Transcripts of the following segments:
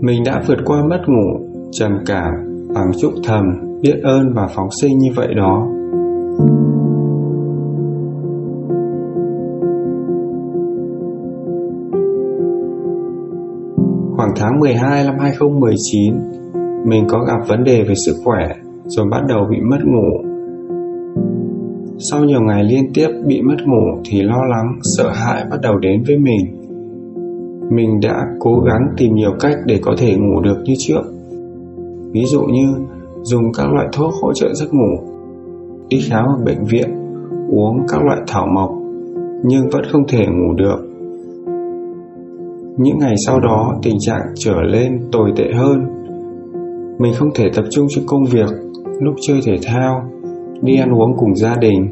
Mình đã vượt qua mất ngủ, trầm cảm bằng chúc thầm, biết ơn và phóng sinh như vậy đó. Khoảng tháng 12 năm 2019, mình có gặp vấn đề về sức khỏe rồi bắt đầu bị mất ngủ. Sau nhiều ngày liên tiếp bị mất ngủ thì lo lắng, sợ hãi bắt đầu đến với mình. Mình đã cố gắng tìm nhiều cách để có thể ngủ được như trước. Ví dụ như dùng các loại thuốc hỗ trợ giấc ngủ, đi khám ở bệnh viện, uống các loại thảo mộc nhưng vẫn không thể ngủ được. Những ngày sau đó tình trạng trở lên tồi tệ hơn. Mình không thể tập trung cho công việc, lúc chơi thể thao, đi ăn uống cùng gia đình.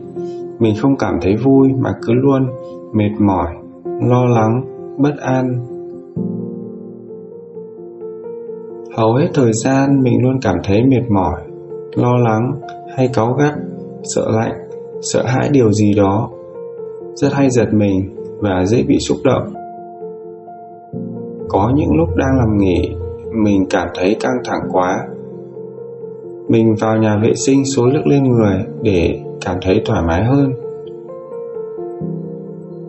Mình không cảm thấy vui mà cứ luôn mệt mỏi, lo lắng, bất an. Hầu hết thời gian mình luôn cảm thấy mệt mỏi, lo lắng hay cáu gắt, sợ lạnh, sợ hãi điều gì đó. Rất hay giật mình và dễ bị xúc động. Có những lúc đang làm nghỉ, mình cảm thấy căng thẳng quá. Mình vào nhà vệ sinh xối nước lên người để cảm thấy thoải mái hơn.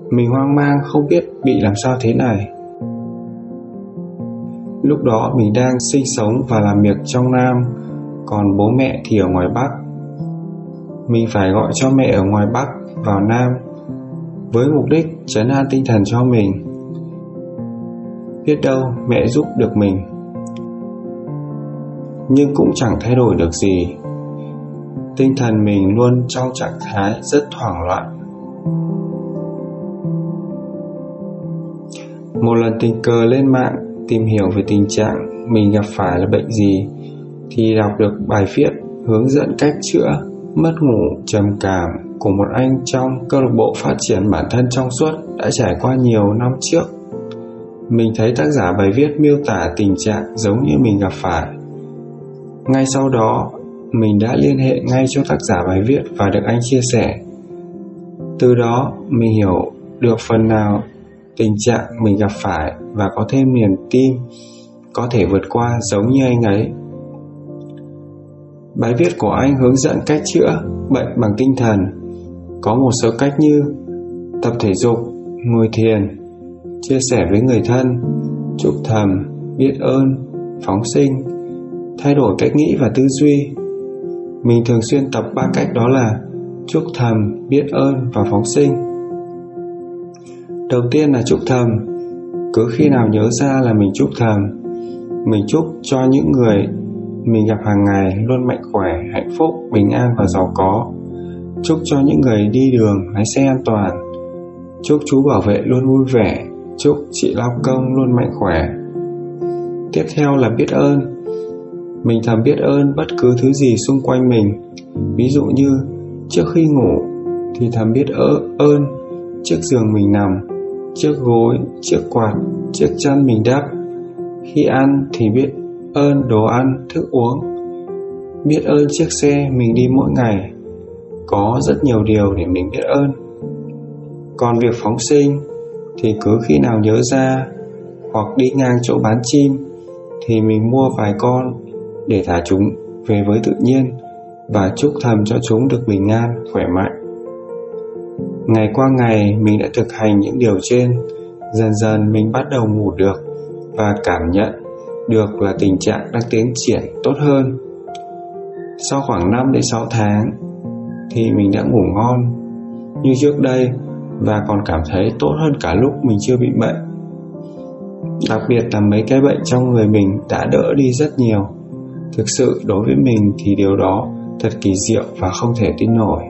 Mình hoang mang không biết bị làm sao thế này. Lúc đó mình đang sinh sống và làm việc trong Nam, còn bố mẹ thì ở ngoài Bắc. Mình phải gọi cho mẹ ở ngoài Bắc vào Nam với mục đích chấn an tinh thần cho mình biết đâu mẹ giúp được mình nhưng cũng chẳng thay đổi được gì tinh thần mình luôn trong trạng thái rất hoảng loạn một lần tình cờ lên mạng, tìm hiểu về tình trạng mình gặp phải là bệnh gì, thì đọc được bài viết hướng dẫn cách chữa mất ngủ trầm cảm của một anh trong câu lạc bộ phát triển bản thân trong suốt đã trải qua nhiều năm trước. Mình thấy tác giả bài viết miêu tả tình trạng giống như mình gặp phải. Ngay sau đó, mình đã liên hệ ngay cho tác giả bài viết và được anh chia sẻ. Từ đó, mình hiểu được phần nào tình trạng mình gặp phải và có thêm niềm tin có thể vượt qua giống như anh ấy. Bài viết của anh hướng dẫn cách chữa bệnh bằng tinh thần. Có một số cách như tập thể dục, ngồi thiền, chia sẻ với người thân chúc thầm, biết ơn, phóng sinh, thay đổi cách nghĩ và tư duy. Mình thường xuyên tập ba cách đó là chúc thầm, biết ơn và phóng sinh đầu tiên là chúc thầm. Cứ khi nào nhớ ra là mình chúc thầm. Mình chúc cho những người mình gặp hàng ngày luôn mạnh khỏe, hạnh phúc, bình an và giàu có. Chúc cho những người đi đường, lái xe an toàn. Chúc chú bảo vệ luôn vui vẻ. Chúc chị lao công luôn mạnh khỏe. Tiếp theo là biết ơn. Mình thầm biết ơn bất cứ thứ gì xung quanh mình. Ví dụ như, trước khi ngủ thì thầm biết ơn chiếc giường mình nằm chiếc gối chiếc quạt chiếc chăn mình đắp khi ăn thì biết ơn đồ ăn thức uống. Biết ơn chiếc xe mình đi mỗi ngày. Có rất nhiều điều để mình biết ơn. Còn việc phóng sinh thì cứ khi nào nhớ ra hoặc đi ngang chỗ bán chim thì mình mua vài con để thả chúng về với tự nhiên và chúc thầm cho chúng được bình an, khỏe mạnh. Ngày qua ngày mình đã thực hành những điều trên, dần dần mình bắt đầu ngủ được và cảm nhận được là tình trạng đang tiến triển tốt hơn. Sau khoảng 5 đến 6 tháng thì mình đã ngủ ngon. Như trước đây và còn cảm thấy tốt hơn cả lúc mình chưa bị bệnh. Đặc biệt là mấy cái bệnh trong người mình đã đỡ đi rất nhiều. Thực sự đối với mình thì điều đó thật kỳ diệu và không thể tin nổi.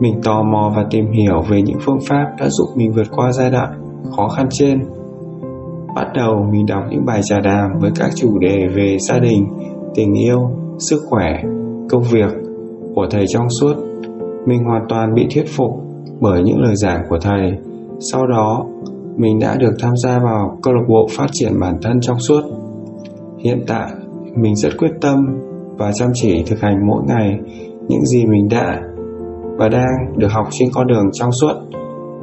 Mình tò mò và tìm hiểu về những phương pháp đã giúp mình vượt qua giai đoạn khó khăn trên. Bắt đầu mình đọc những bài trà đàm với các chủ đề về gia đình, tình yêu, sức khỏe, công việc của thầy trong suốt. Mình hoàn toàn bị thuyết phục bởi những lời giảng của thầy. Sau đó, mình đã được tham gia vào câu lạc bộ phát triển bản thân trong suốt. Hiện tại, mình rất quyết tâm và chăm chỉ thực hành mỗi ngày những gì mình đã và đang được học trên con đường trong suốt.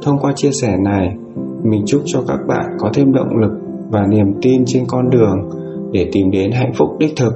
Thông qua chia sẻ này, mình chúc cho các bạn có thêm động lực và niềm tin trên con đường để tìm đến hạnh phúc đích thực